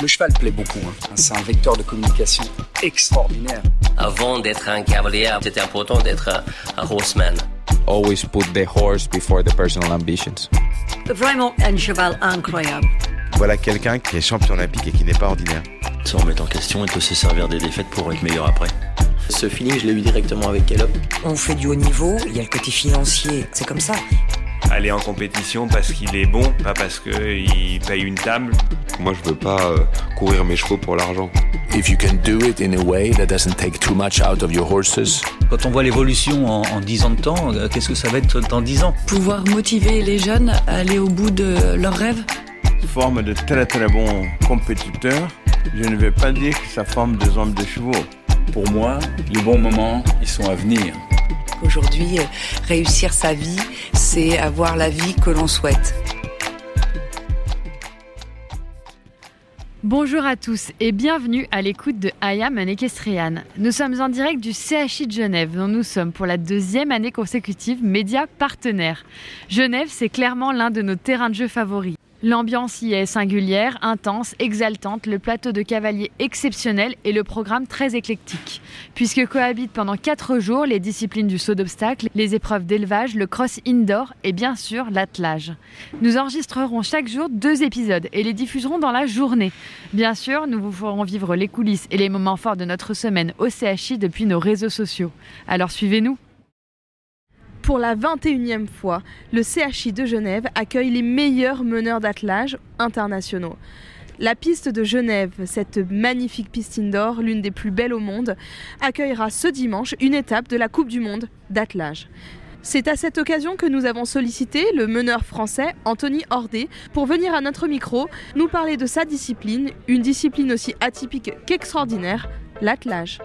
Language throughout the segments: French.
Le cheval plaît beaucoup. Hein. C'est un vecteur de communication extraordinaire. Avant d'être un cavalier, c'était important d'être un, horseman. Always put the horse before the personal ambitions. Vraiment un cheval incroyable. Voilà quelqu'un qui est champion olympique et qui n'est pas ordinaire. Sans remettre en question, il peut se servir des défaites pour être meilleur après. Ce feeling, je l'ai eu directement avec Caleb. On fait du haut niveau, il y a le côté financier, c'est comme ça. Aller en compétition parce qu'il est bon, pas parce qu'il paye une table. Moi, je veux pas euh, courir mes chevaux pour l'argent. If you can do it in a way that doesn't take too much out of your horses. Quand on voit l'évolution en, en 10 ans de temps, euh, qu'est-ce que ça va être dans 10 ans? Pouvoir motiver les jeunes à aller au bout de leurs rêves? Forme de très très bons compétiteurs. Je ne vais pas dire que ça forme des hommes de chevaux. Pour moi, les bons moments, ils sont à venir. Aujourd'hui, euh, réussir sa vie, c'est avoir la vie que l'on souhaite. Bonjour à tous et bienvenue à l'écoute de I Am. Nous sommes en direct du CHI de Genève, dont nous sommes pour la deuxième année consécutive média partenaire. Genève, c'est clairement l'un de nos terrains de jeu favoris. L'ambiance y est singulière, intense, exaltante, le plateau de cavaliers exceptionnel et le programme très éclectique. Puisque cohabitent pendant 4 jours les disciplines du saut d'obstacle, les épreuves d'élevage, le cross indoor et bien sûr l'attelage. Nous enregistrerons chaque jour deux épisodes et les diffuserons dans la journée. Bien sûr, nous vous ferons vivre les coulisses et les moments forts de notre semaine au CHI depuis nos réseaux sociaux. Alors suivez-nous pour la 21e fois, le CHI de Genève accueille les meilleurs meneurs d'attelage internationaux. La piste de Genève, cette magnifique piste indoor, l'une des plus belles au monde, accueillera ce dimanche une étape de la Coupe du Monde d'attelage. C'est à cette occasion que nous avons sollicité le meneur français Anthony Hordé pour venir à notre micro nous parler de sa discipline, une discipline aussi atypique qu'extraordinaire, l'attelage.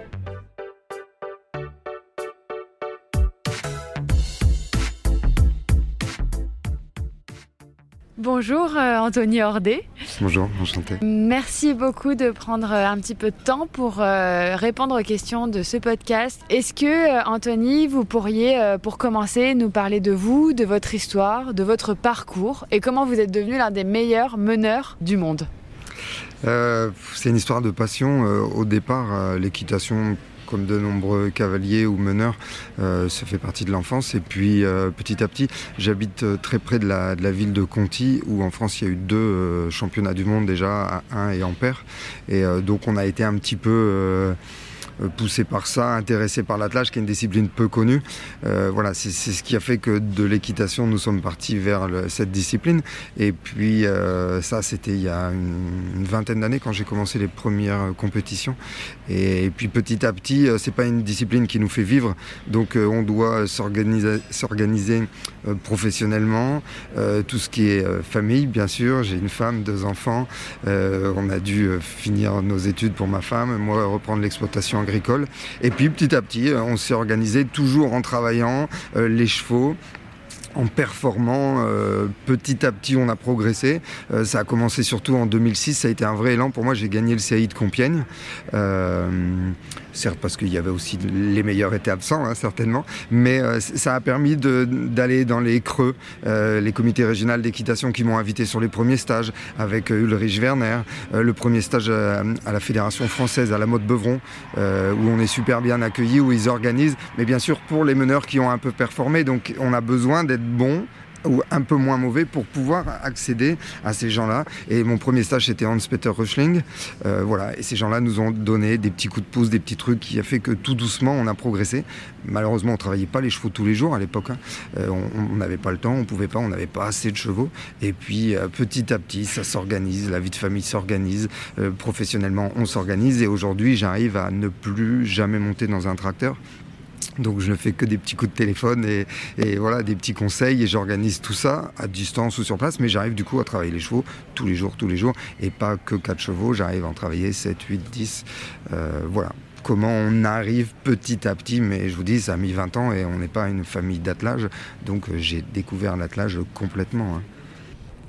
Bonjour euh, Anthony Hordé. Bonjour, enchanté. Merci beaucoup de prendre euh, un petit peu de temps pour euh, répondre aux questions de ce podcast. Est-ce que Anthony, vous pourriez pour commencer nous parler de vous, de votre histoire, de votre parcours et comment vous êtes devenu l'un des meilleurs meneurs du monde? C'est une histoire de passion. au départ, l'équitation comme de nombreux cavaliers ou meneurs, euh, ça fait partie de l'enfance. Et puis euh, petit à petit, j'habite euh, très près de la, ville de Conti, où en France il y a eu deux championnats du monde déjà, un et Ampère. Et donc on a été un petit peu poussé par ça, intéressé par l'attelage, qui est une discipline peu connue. Euh, voilà, c'est ce qui a fait que de l'équitation, nous sommes partis vers cette discipline. Et puis euh, ça, c'était il y a une, vingtaine d'années quand j'ai commencé les premières compétitions. Et, puis petit à petit, c'est pas une discipline qui nous fait vivre, donc on doit s'organiser professionnellement, tout ce qui est famille, bien sûr. J'ai une femme, deux enfants. on a dû finir nos études pour ma femme, moi reprendre l'exploitation agricole. Et puis petit à petit, euh, on s'est organisé toujours en travaillant euh, les chevaux, en performant euh, petit à petit on a progressé. Ça a commencé surtout en 2006 ça a été un vrai élan. Pour moi j'ai gagné le CAI de Compiègne certes parce qu'il y avait aussi les meilleurs étaient absents, hein, certainement, mais euh, ça a permis d'aller dans les creux, euh, les comités régionaux d'équitation qui m'ont invité sur les premiers stages avec euh, Ulrich Werner, le premier stage à la Fédération française à la mode Beuvron, où on est super bien accueillis, où ils organisent, mais bien sûr pour les meneurs qui ont un peu performé, donc on a besoin d'être bon ou un peu moins mauvais pour pouvoir accéder à ces gens-là. Et mon premier stage, c'était Hans-Peter Röschling. Euh, voilà. Et ces gens-là nous ont donné des petits coups de pouce, des petits trucs qui a fait que tout doucement, on a progressé. Malheureusement, on travaillait pas les chevaux tous les jours à l'époque. Hein. Euh, on n'avait pas le temps, on pouvait pas, on n'avait pas assez de chevaux. Et puis, euh, petit à petit, ça s'organise, la vie de famille s'organise, professionnellement, on s'organise. Et aujourd'hui, j'arrive à ne plus jamais monter dans un tracteur donc je ne fais que des petits coups de téléphone et, voilà des petits conseils et j'organise tout ça à distance ou sur place, mais j'arrive du coup à travailler les chevaux tous les jours, tous les jours et pas que 4 chevaux, j'arrive à en travailler 7, 8, 10. voilà comment on arrive petit à petit, mais je vous dis, ça a mis 20 ans et on n'est pas une famille d'attelage, donc euh, j'ai découvert l'attelage complètement. Hein.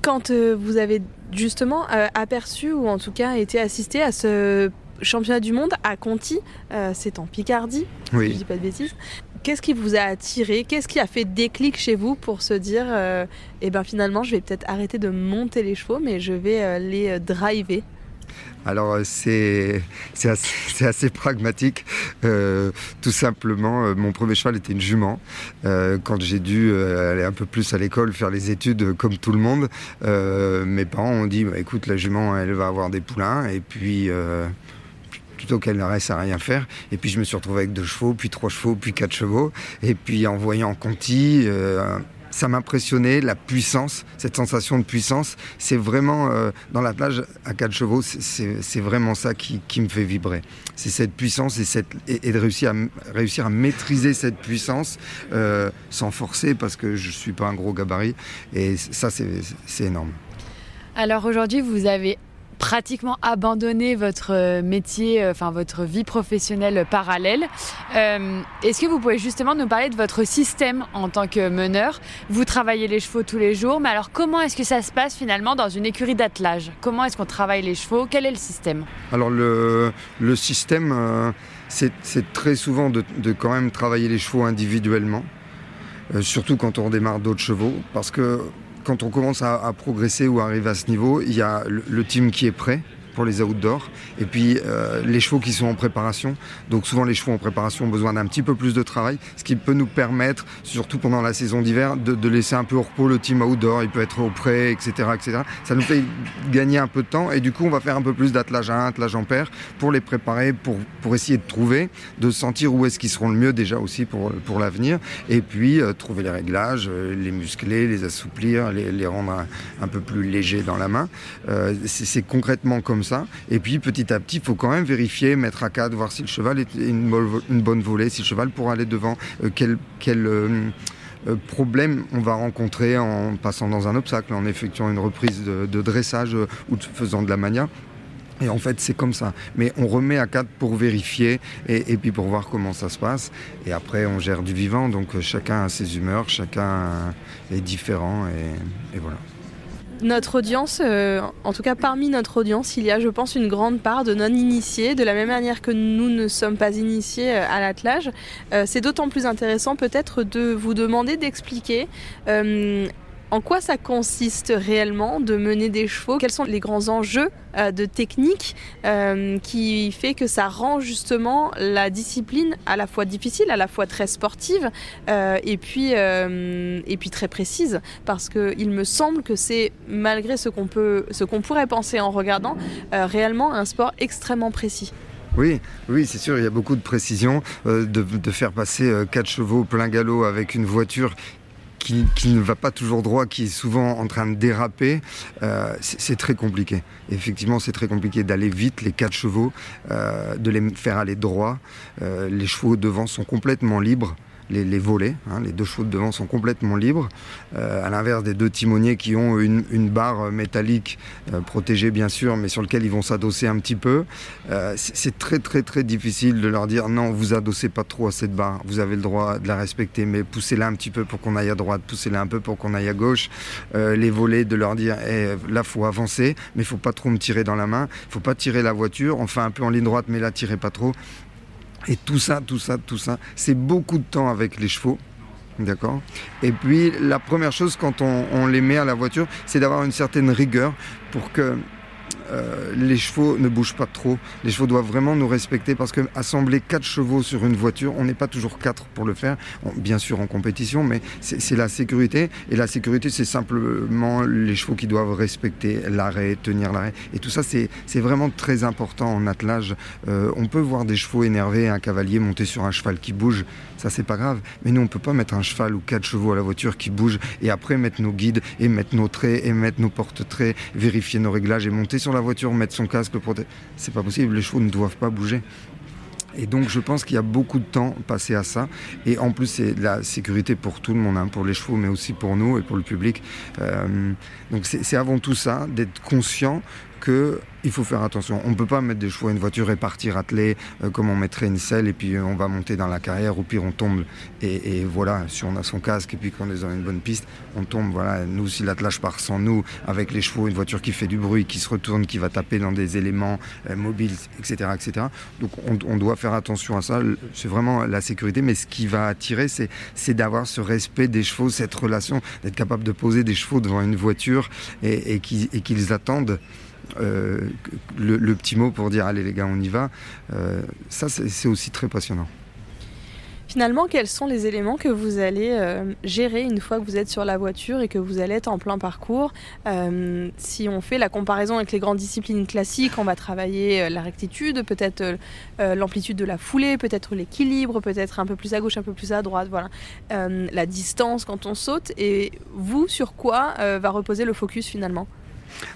Quand euh, vous avez justement euh, aperçu ou en tout cas été assisté à ce championnat du monde à Conti, euh, c'est en Picardie, oui. je dis pas de bêtises. Qu'est-ce qui vous a attiré? Qu'est-ce qui a fait déclic chez vous pour se dire, euh, eh ben finalement, je vais peut-être arrêter de monter les chevaux, mais je vais euh, les driver? Alors c'est assez, assez, pragmatique. Euh, tout simplement, euh, mon premier cheval était une jument. Euh, quand j'ai dû aller un peu plus à l'école, faire les études comme tout le monde, mes parents ont dit bah, écoute, la jument, elle va avoir des poulains. Et puis plutôt qu'elle ne reste à rien faire. Et puis je me suis retrouvé avec deux chevaux, puis trois chevaux, puis quatre chevaux. Et puis en voyant Conti, ça m'impressionnait, la puissance, cette sensation de puissance. C'est vraiment, euh, dans la plage à quatre chevaux, c'est vraiment ça qui, me fait vibrer. C'est cette puissance et, cette, et, de réussir à, réussir à maîtriser cette puissance euh, sans forcer, parce que je ne suis pas un gros gabarit. Et ça, c'est énorme. Alors aujourd'hui, vous avez pratiquement abandonné votre euh, métier, euh, enfin votre vie professionnelle parallèle. Euh, est-ce que vous pouvez justement nous parler de votre système en tant que meneur? Vous travaillez les chevaux tous les jours, mais alors comment est-ce que ça se passe finalement dans une écurie d'attelage? Comment est-ce qu'on travaille les chevaux? Quel est le système? Alors le, système, c'est très souvent de, quand même travailler les chevaux individuellement, surtout quand on démarre d'autres chevaux, parce que quand on commence à, progresser ou à arriver à ce niveau, il y a le team qui est prêt, pour les outdoors. Et puis euh, les chevaux qui sont en préparation. Donc souvent les chevaux en préparation ont besoin d'un petit peu plus de travail, ce qui peut nous permettre, surtout pendant la saison d'hiver, de, laisser un peu au repos le team outdoor. Il peut être au prêt, etc., etc. Ça nous fait gagner un peu de temps et du coup on va faire un peu plus d'attelage à un, attelage en paire pour les préparer, pour, pour essayer de trouver, de sentir où est-ce qu'ils seront le mieux déjà aussi pour, pour l'avenir. Et puis euh, trouver les réglages, euh, les muscler, les assouplir, les, rendre un, peu plus légers dans la main. c'est concrètement comme et puis petit à petit, il faut quand même vérifier, mettre à cadre, voir si le cheval est une, bonne volée, si le cheval pourra aller devant, euh, quel, euh, euh, problème on va rencontrer en passant dans un obstacle, en effectuant une reprise de, dressage ou faisant de la mania. Et en fait, c'est comme ça. Mais on remet à cadre pour vérifier et, puis pour voir comment ça se passe. Et après, on gère du vivant. Donc chacun a ses humeurs, chacun est différent. et voilà. Notre audience, euh, en tout cas parmi notre audience, il y a, je pense, une grande part de non-initiés, de la même manière que nous ne sommes pas initiés euh, à l'attelage. Euh, c'est d'autant plus intéressant peut-être de vous demander d'expliquer en quoi ça consiste réellement de mener des chevaux? Quels sont les grands enjeux euh, de technique euh, qui fait que ça rend justement la discipline à la fois difficile, à la fois très sportive euh, et, puis, très précise? Parce qu'il me semble que c'est, malgré ce qu'on, peut, ce qu'on pourrait penser en regardant, réellement un sport extrêmement précis. Oui, oui, c'est sûr, il y a beaucoup de précision. de, de, faire passer quatre chevaux plein galop avec une voiture qui, ne va pas toujours droit, qui est souvent en train de déraper, euh, c'est très compliqué. Effectivement, c'est très compliqué d'aller vite, les quatre chevaux, euh, de les faire aller droit. Euh, les chevaux devant sont complètement libres les, volets. Hein, les deux chevaux de devant sont complètement libres, euh, à l'inverse des deux timoniers qui ont une, barre métallique euh, protégée bien sûr, mais sur lequel ils vont s'adosser un petit peu. Euh, c'est très très très difficile de leur dire non, vous adossez pas trop à cette barre, vous avez le droit de la respecter, mais poussez-la un petit peu pour qu'on aille à droite, poussez-la un peu pour qu'on aille à gauche. les volets, de leur dire eh, là faut avancer, mais faut pas trop me tirer dans la main, faut pas tirer la voiture, on fait un peu en ligne droite, mais là tirez pas trop. Et tout ça, tout ça, tout ça, c'est beaucoup de temps avec les chevaux. D'accord? Et puis, la première chose quand on, les met à la voiture, c'est d'avoir une certaine rigueur pour que euh, les chevaux ne bougent pas trop. Les chevaux doivent vraiment nous respecter parce que assembler quatre chevaux sur une voiture, on n'est pas toujours quatre pour le faire. bien sûr en compétition, mais c'est la sécurité. Et la sécurité, c'est simplement les chevaux qui doivent respecter l'arrêt, tenir l'arrêt. Et tout ça, c'est vraiment très important en attelage. Euh, on peut voir des chevaux énervés, un cavalier monter sur un cheval qui bouge ça c'est pas grave. Mais nous on peut pas mettre un cheval ou quatre chevaux à la voiture qui bouge et après mettre nos guides et mettre nos traits et mettre nos porte-traits, vérifier nos réglages et monter sur la voiture, mettre son casque, le protéger. C'est pas possible, les chevaux ne doivent pas bouger. Et donc je pense qu'il y a beaucoup de temps passé à ça. Et en plus c'est la sécurité pour tout le monde, hein, pour les chevaux, mais aussi pour nous et pour le public. Euh, donc c'est avant tout ça, d'être conscient que il faut faire attention. On ne peut pas mettre des chevaux à une voiture et partir atteler euh, comme on mettrait une selle et puis euh, on va monter dans la carrière ou pire on tombe. Et, voilà, si on a son casque et puis qu'on est dans une bonne piste, on tombe. Voilà, nous, si l'attelage part sans nous, avec les chevaux, une voiture qui fait du bruit, qui se retourne, qui va taper dans des éléments euh, mobiles, etc., etc. Donc on, doit faire attention à ça. C'est vraiment la sécurité. Mais ce qui va attirer, c'est d'avoir ce respect des chevaux, cette relation, d'être capable de poser des chevaux devant une voiture et, et qu'ils attendent le, le, petit mot pour dire allez les gars on y va, ça c'est aussi très passionnant. Finalement, quels sont les éléments que vous allez euh, gérer une fois que vous êtes sur la voiture et que vous allez être en plein parcours euh, Si on fait la comparaison avec les grandes disciplines classiques, on va travailler euh, la rectitude, peut-être l'amplitude de la foulée, peut-être l'équilibre, peut-être un peu plus à gauche, un peu plus à droite, voilà. la distance quand on saute. Et vous, sur quoi va reposer le focus finalement?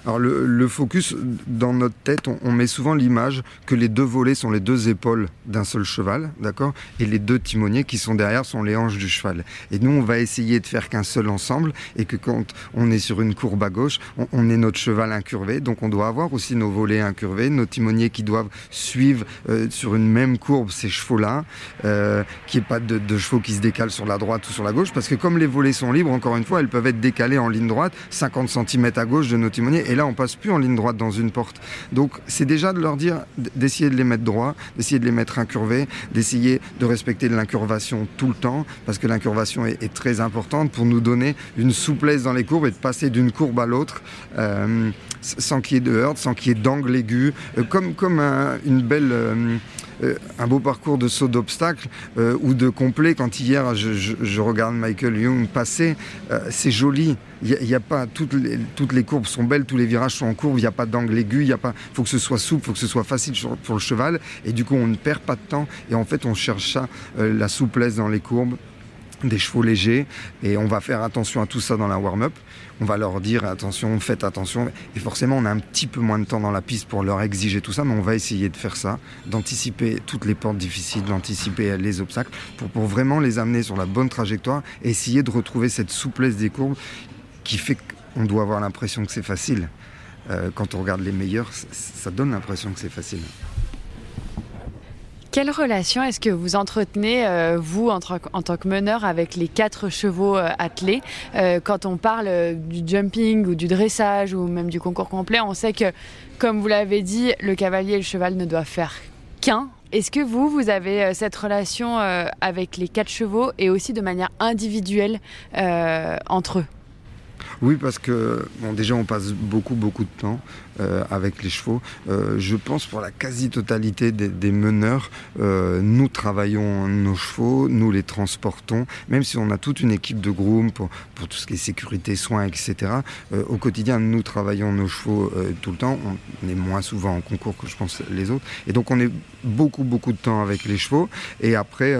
Alors le, focus, dans notre tête, on, met souvent l'image que les deux volets sont les deux épaules d'un seul cheval, d'accord? Et les deux timoniers qui sont derrière sont les hanches du cheval. Et nous, on va essayer de faire qu'un seul ensemble et que quand on est sur une courbe à gauche, on, est notre cheval incurvé. Donc on doit avoir aussi nos volets incurvés, nos timoniers qui doivent suivre euh, sur une même courbe ces chevaux-là, euh, qu'il n'y ait pas de, de, chevaux qui se décalent sur la droite ou sur la gauche, parce que comme les volets sont libres, encore une fois, elles peuvent être décalées en ligne droite, 50 cm à gauche de nos timoniers et là on passe plus en ligne droite dans une porte. Donc c'est déjà de leur dire d'essayer de les mettre droits, d'essayer de les mettre incurvés, d'essayer de respecter l'incurvation tout le temps, parce que l'incurvation est, très importante pour nous donner une souplesse dans les courbes et de passer d'une courbe à l'autre. Euh, sans qu'il y ait de heurts, sans qu'il y ait d'angle aigu, euh, comme, comme une belle... Euh, un beau parcours de saut d'obstacles ou de complet. Quand hier je, regarde Michael Young passer, c'est joli. Il y, a, pas toutes les, courbes sont belles, tous les virages sont en courbe, il n'y a pas d'angle aigu, il. Faut que ce soit souple, faut que ce soit facile pour le cheval, et du coup on ne perd pas de temps. Et en fait on cherche la souplesse dans les courbes, des chevaux légers et on va faire attention à tout ça dans la warm-up. On va leur dire attention, faites attention. Et forcément, on a un petit peu moins de temps dans la piste pour leur exiger tout ça, mais on va essayer de faire ça, d'anticiper toutes les portes difficiles, d'anticiper les obstacles pour, pour vraiment les amener sur la bonne trajectoire essayer de retrouver cette souplesse des courbes qui fait qu'on doit avoir l'impression que c'est facile. Euh, quand on regarde les meilleurs, ça donne l'impression que c'est facile. Quelle relation est-ce que vous entretenez, euh, vous, en, tant que meneur, avec les quatre chevaux euh, attelés? Euh, Quand on parle du jumping ou du dressage ou même du concours complet, on sait que, comme vous l'avez dit, le cavalier et le cheval ne doivent faire qu'un. Est-ce que vous, vous avez cette relation avec les quatre chevaux et aussi de manière individuelle entre eux? Oui, parce que bon, déjà on passe beaucoup beaucoup de temps euh, avec les chevaux. Euh, je pense pour la quasi-totalité des, meneurs, euh, nous travaillons nos chevaux, nous les transportons, même si on a toute une équipe de groom pour, pour tout ce qui est sécurité, soins, etc. au quotidien, nous travaillons nos chevaux tout le temps. On est moins souvent en concours que je pense les autres. Et donc on est beaucoup beaucoup de temps avec les chevaux. Et après,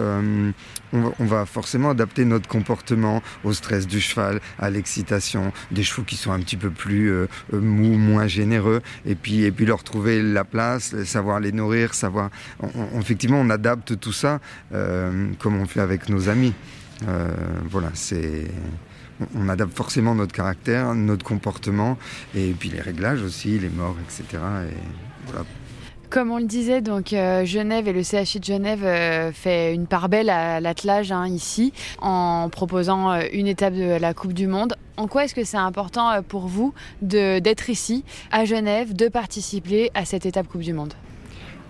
on va, forcément adapter notre comportement au stress du cheval, à l'excitation, des chevaux qui sont un petit peu plus euh, euh, mous, moins généreux, et puis, et puis leur trouver la place, savoir les nourrir, savoir. effectivement, on adapte tout ça euh, comme on fait avec nos amis. voilà, c'est on adapte forcément notre caractère, notre comportement, et puis les réglages aussi, les morts, etc. Comme on le disait, donc Genève et le CHI de Genève euh, fait une part belle à l'attelage hein, ici en proposant une étape de la Coupe du Monde. En quoi est-ce que c'est important pour vous d'être ici à Genève, de participer à cette étape Coupe du Monde?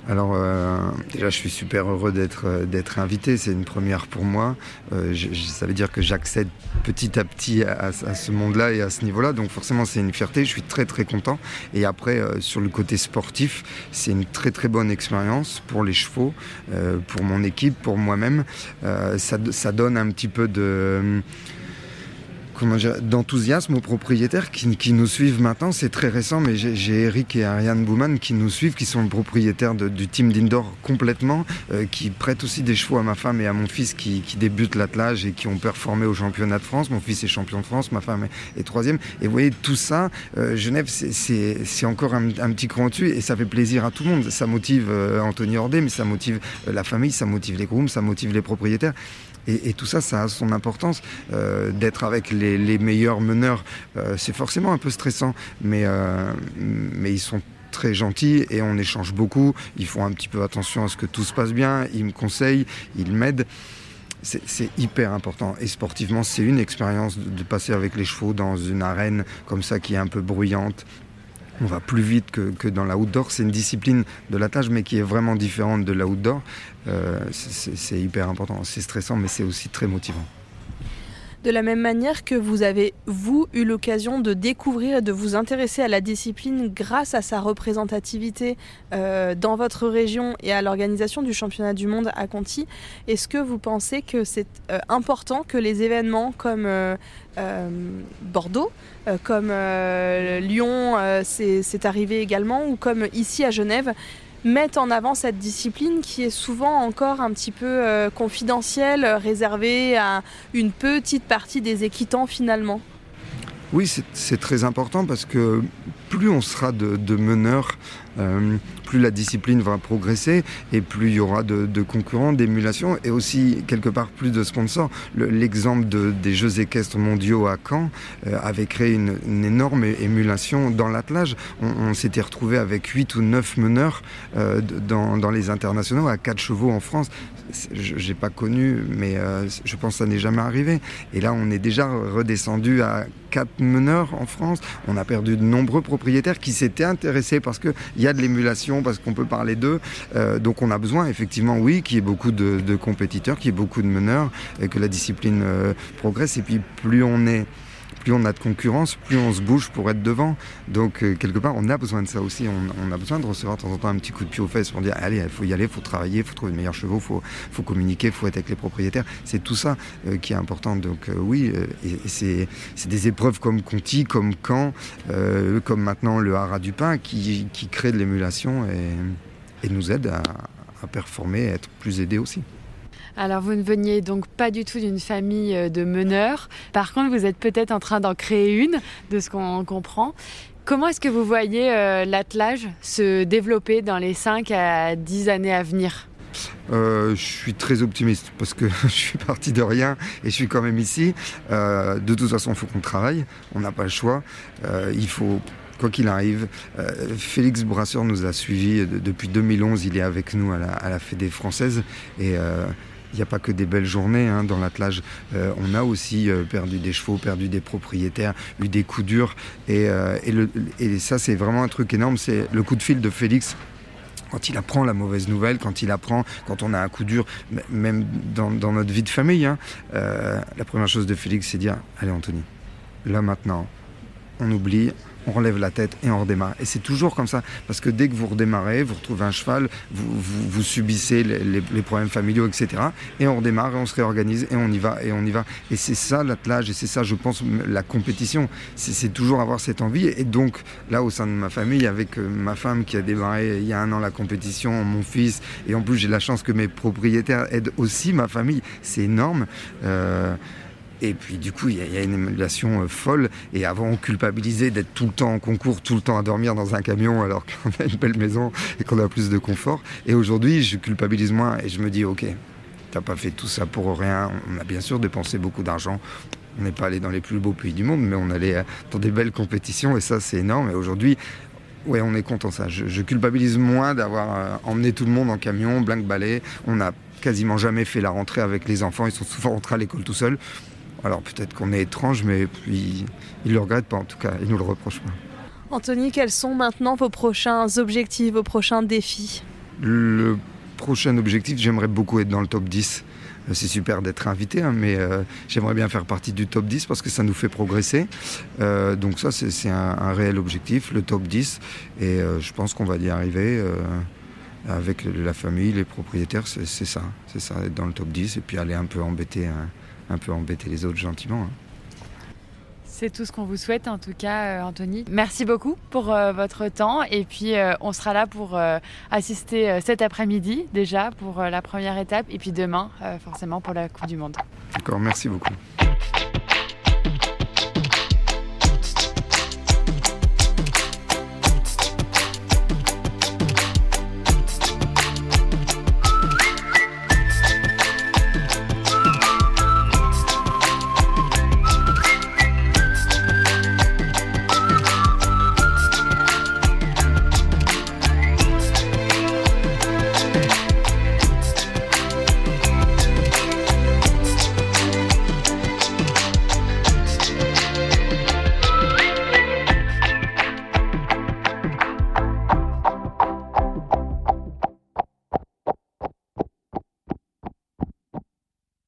Alors euh, déjà je suis super heureux d'être euh, d'être invité, c'est une première pour moi. Euh, ça veut dire que j'accède petit à petit à, ce monde-là et à ce niveau-là, donc forcément c'est une fierté, je suis très très content. Et après sur le côté sportif, c'est une très très bonne expérience pour les chevaux, pour mon équipe, pour moi-même. Ça, donne un petit peu de d'enthousiasme aux propriétaires qui, nous suivent maintenant. C'est très récent, mais j'ai Eric et Ariane Bouman qui nous suivent, qui sont propriétaires du team d'indoor complètement, euh, qui prêtent aussi des chevaux à ma femme et à mon fils qui, débutent l'attelage et qui ont performé au championnat de France. Mon fils est champion de France, ma femme est, troisième. Et vous voyez, tout ça, euh, Genève, c'est encore un, petit cran dessus et ça fait plaisir à tout le monde. Ça motive euh, Anthony Ordet, mais ça motive la famille, ça motive les grooms, ça motive les propriétaires. Et, tout ça, ça a son importance. D'être avec les, meilleurs meneurs, euh, c'est forcément un peu stressant, mais, euh, mais ils sont très gentils et on échange beaucoup. Ils font un petit peu attention à ce que tout se passe bien, ils me conseillent, ils m'aident. C'est hyper important. Et sportivement, c'est une expérience de passer avec les chevaux dans une arène comme ça qui est un peu bruyante, on va plus vite que, dans la outdoor. C'est une discipline de la tâche, mais qui est vraiment différente de la outdoor. Euh, c'est hyper important. C'est stressant, mais c'est aussi très motivant. De la même manière que vous avez, vous, eu l'occasion de découvrir et de vous intéresser à la discipline grâce à sa représentativité euh, dans votre région et à l'organisation du championnat du monde à Conti, est-ce que vous pensez que c'est euh, important que les événements comme euh, Bordeaux, comme Lyon, c'est arrivé également, ou comme ici à Genève, mettent en avant cette discipline qui est souvent encore un petit peu euh, confidentielle, réservée à une petite partie des équitants finalement. Oui, c'est très important parce que plus on sera de, meneurs, euh, plus la discipline va progresser et plus il y aura de, concurrents, d'émulation et aussi quelque part plus de sponsors. Le- L'exemple de- des Jeux équestres mondiaux à Caen euh, avait créé une, énorme émulation dans l'attelage. On, s'était retrouvé avec 8 ou 9 meneurs euh, dans, les internationaux à 4 chevaux en France. N'ai pas connu, mais je pense que ça n'est jamais arrivé. Et là, on est déjà redescendu à 4 meneurs en France. On a perdu de nombreux propriétaires qui s'étaient intéressés parce qu'il y a de l'émulation, parce qu'on peut parler d'eux. Euh, donc on a besoin, effectivement, oui, qu'il y ait beaucoup de, compétiteurs, qu'il y ait beaucoup de meneurs, et que la discipline euh, progresse. Et puis plus on est plus on a de concurrence, plus on se bouge pour être devant. Donc, euh, quelque part, on a besoin de ça aussi. On, a besoin de recevoir de temps en temps un petit coup de pied aux fesses pour dire allez, il faut y aller, il faut travailler, il faut trouver de meilleurs chevaux, il faut, communiquer, il faut être avec les propriétaires. C'est tout ça euh, qui est important. Donc, euh, oui, et, et c'est des épreuves comme Conti, comme Caen, comme maintenant le Haras du Pin qui, créent de l'émulation et, et nous aident à, performer, à être plus aidés aussi. Alors vous ne veniez donc pas du tout d'une famille euh, de meneurs. Par contre, vous êtes peut-être en train d'en créer une, de ce qu'on comprend. Comment est-ce que vous voyez euh, l'attelage se développer dans les 5 à 10 années à venir? Euh, je suis très optimiste parce que je suis parti de rien et je suis quand même ici. De toute façon, il faut qu'on travaille. On n'a pas le choix. Il faut quoi qu'il arrive. Félix Brasseur nous a suivis de- depuis 2011. Il est avec nous à la, Fédé française et il n'y a pas que des belles journées hein, dans l'attelage. Euh, on a aussi euh, perdu des chevaux, perdu des propriétaires, eu des coups durs. Et, euh, et, ça, c'est vraiment un truc énorme. C'est le coup de fil de Félix quand il apprend la mauvaise nouvelle, quand il apprend, quand on a un coup dur, même dans, notre vie de famille, hein, la première chose de Félix, c'est dire Allez, Anthony, là maintenant, on oublie, on relève la tête et on redémarre. Et c'est toujours comme ça, parce que dès que vous redémarrez, vous retrouvez un cheval, vous, subissez les, les- les problèmes familiaux, etc. Et on redémarre et on se réorganise et on y va et on y va. Et c'est ça l'attelage et c'est ça, je pense, la compétition. C'est c'est toujours avoir cette envie. Et donc, là, au sein de ma famille, avec euh, ma femme qui a démarré il y a un an la compétition, mon fils, et en plus j'ai la chance que mes propriétaires aident aussi ma famille, c'est énorme. Euh, et puis du coup, il y, a- une émulation euh, folle. Et avant, on culpabilisait d'être tout le temps en concours, tout le temps à dormir dans un camion alors qu'on a une belle maison et qu'on a plus de confort. Et aujourd'hui, je culpabilise moins et je me dis, ok, t'as pas fait tout ça pour rien. On a bien sûr dépensé beaucoup d'argent. On n'est pas allé dans les plus beaux pays du monde, mais on allait euh, dans des belles compétitions et ça, c'est énorme. Et aujourd'hui, Ouais, on est content ça. Je, culpabilise moins d'avoir euh, emmené tout le monde en camion, blinque balai. On n'a quasiment jamais fait la rentrée avec les enfants. Ils sont souvent rentrés à l'école tout seuls. Alors peut-être qu'on est étrange, mais puis ils le regrettent pas en tout cas. Ils nous le reprochent pas. Anthony, quels sont maintenant vos prochains objectifs, vos prochains défis? Le prochain objectif, j'aimerais beaucoup être dans le top 10. Euh, C'est super d'être invité, hein, mais euh, j'aimerais bien faire partie du top 10 parce que ça nous fait progresser. Euh, donc ça, c'est un, un réel objectif, le top 10. Et euh, je pense qu'on va y arriver avec la famille, les propriétaires. C'est c'est ça, c'est ça, être dans le top 10 et puis aller un peu embêter, hein, un peu embêter les autres gentiment. hein. C'est tout ce qu'on vous souhaite en tout cas, euh, Anthony. Merci beaucoup pour euh, votre temps et puis euh, on sera là pour euh, assister cet après-midi déjà pour la première étape et puis demain forcément pour la Coupe du Monde. D'accord, merci beaucoup.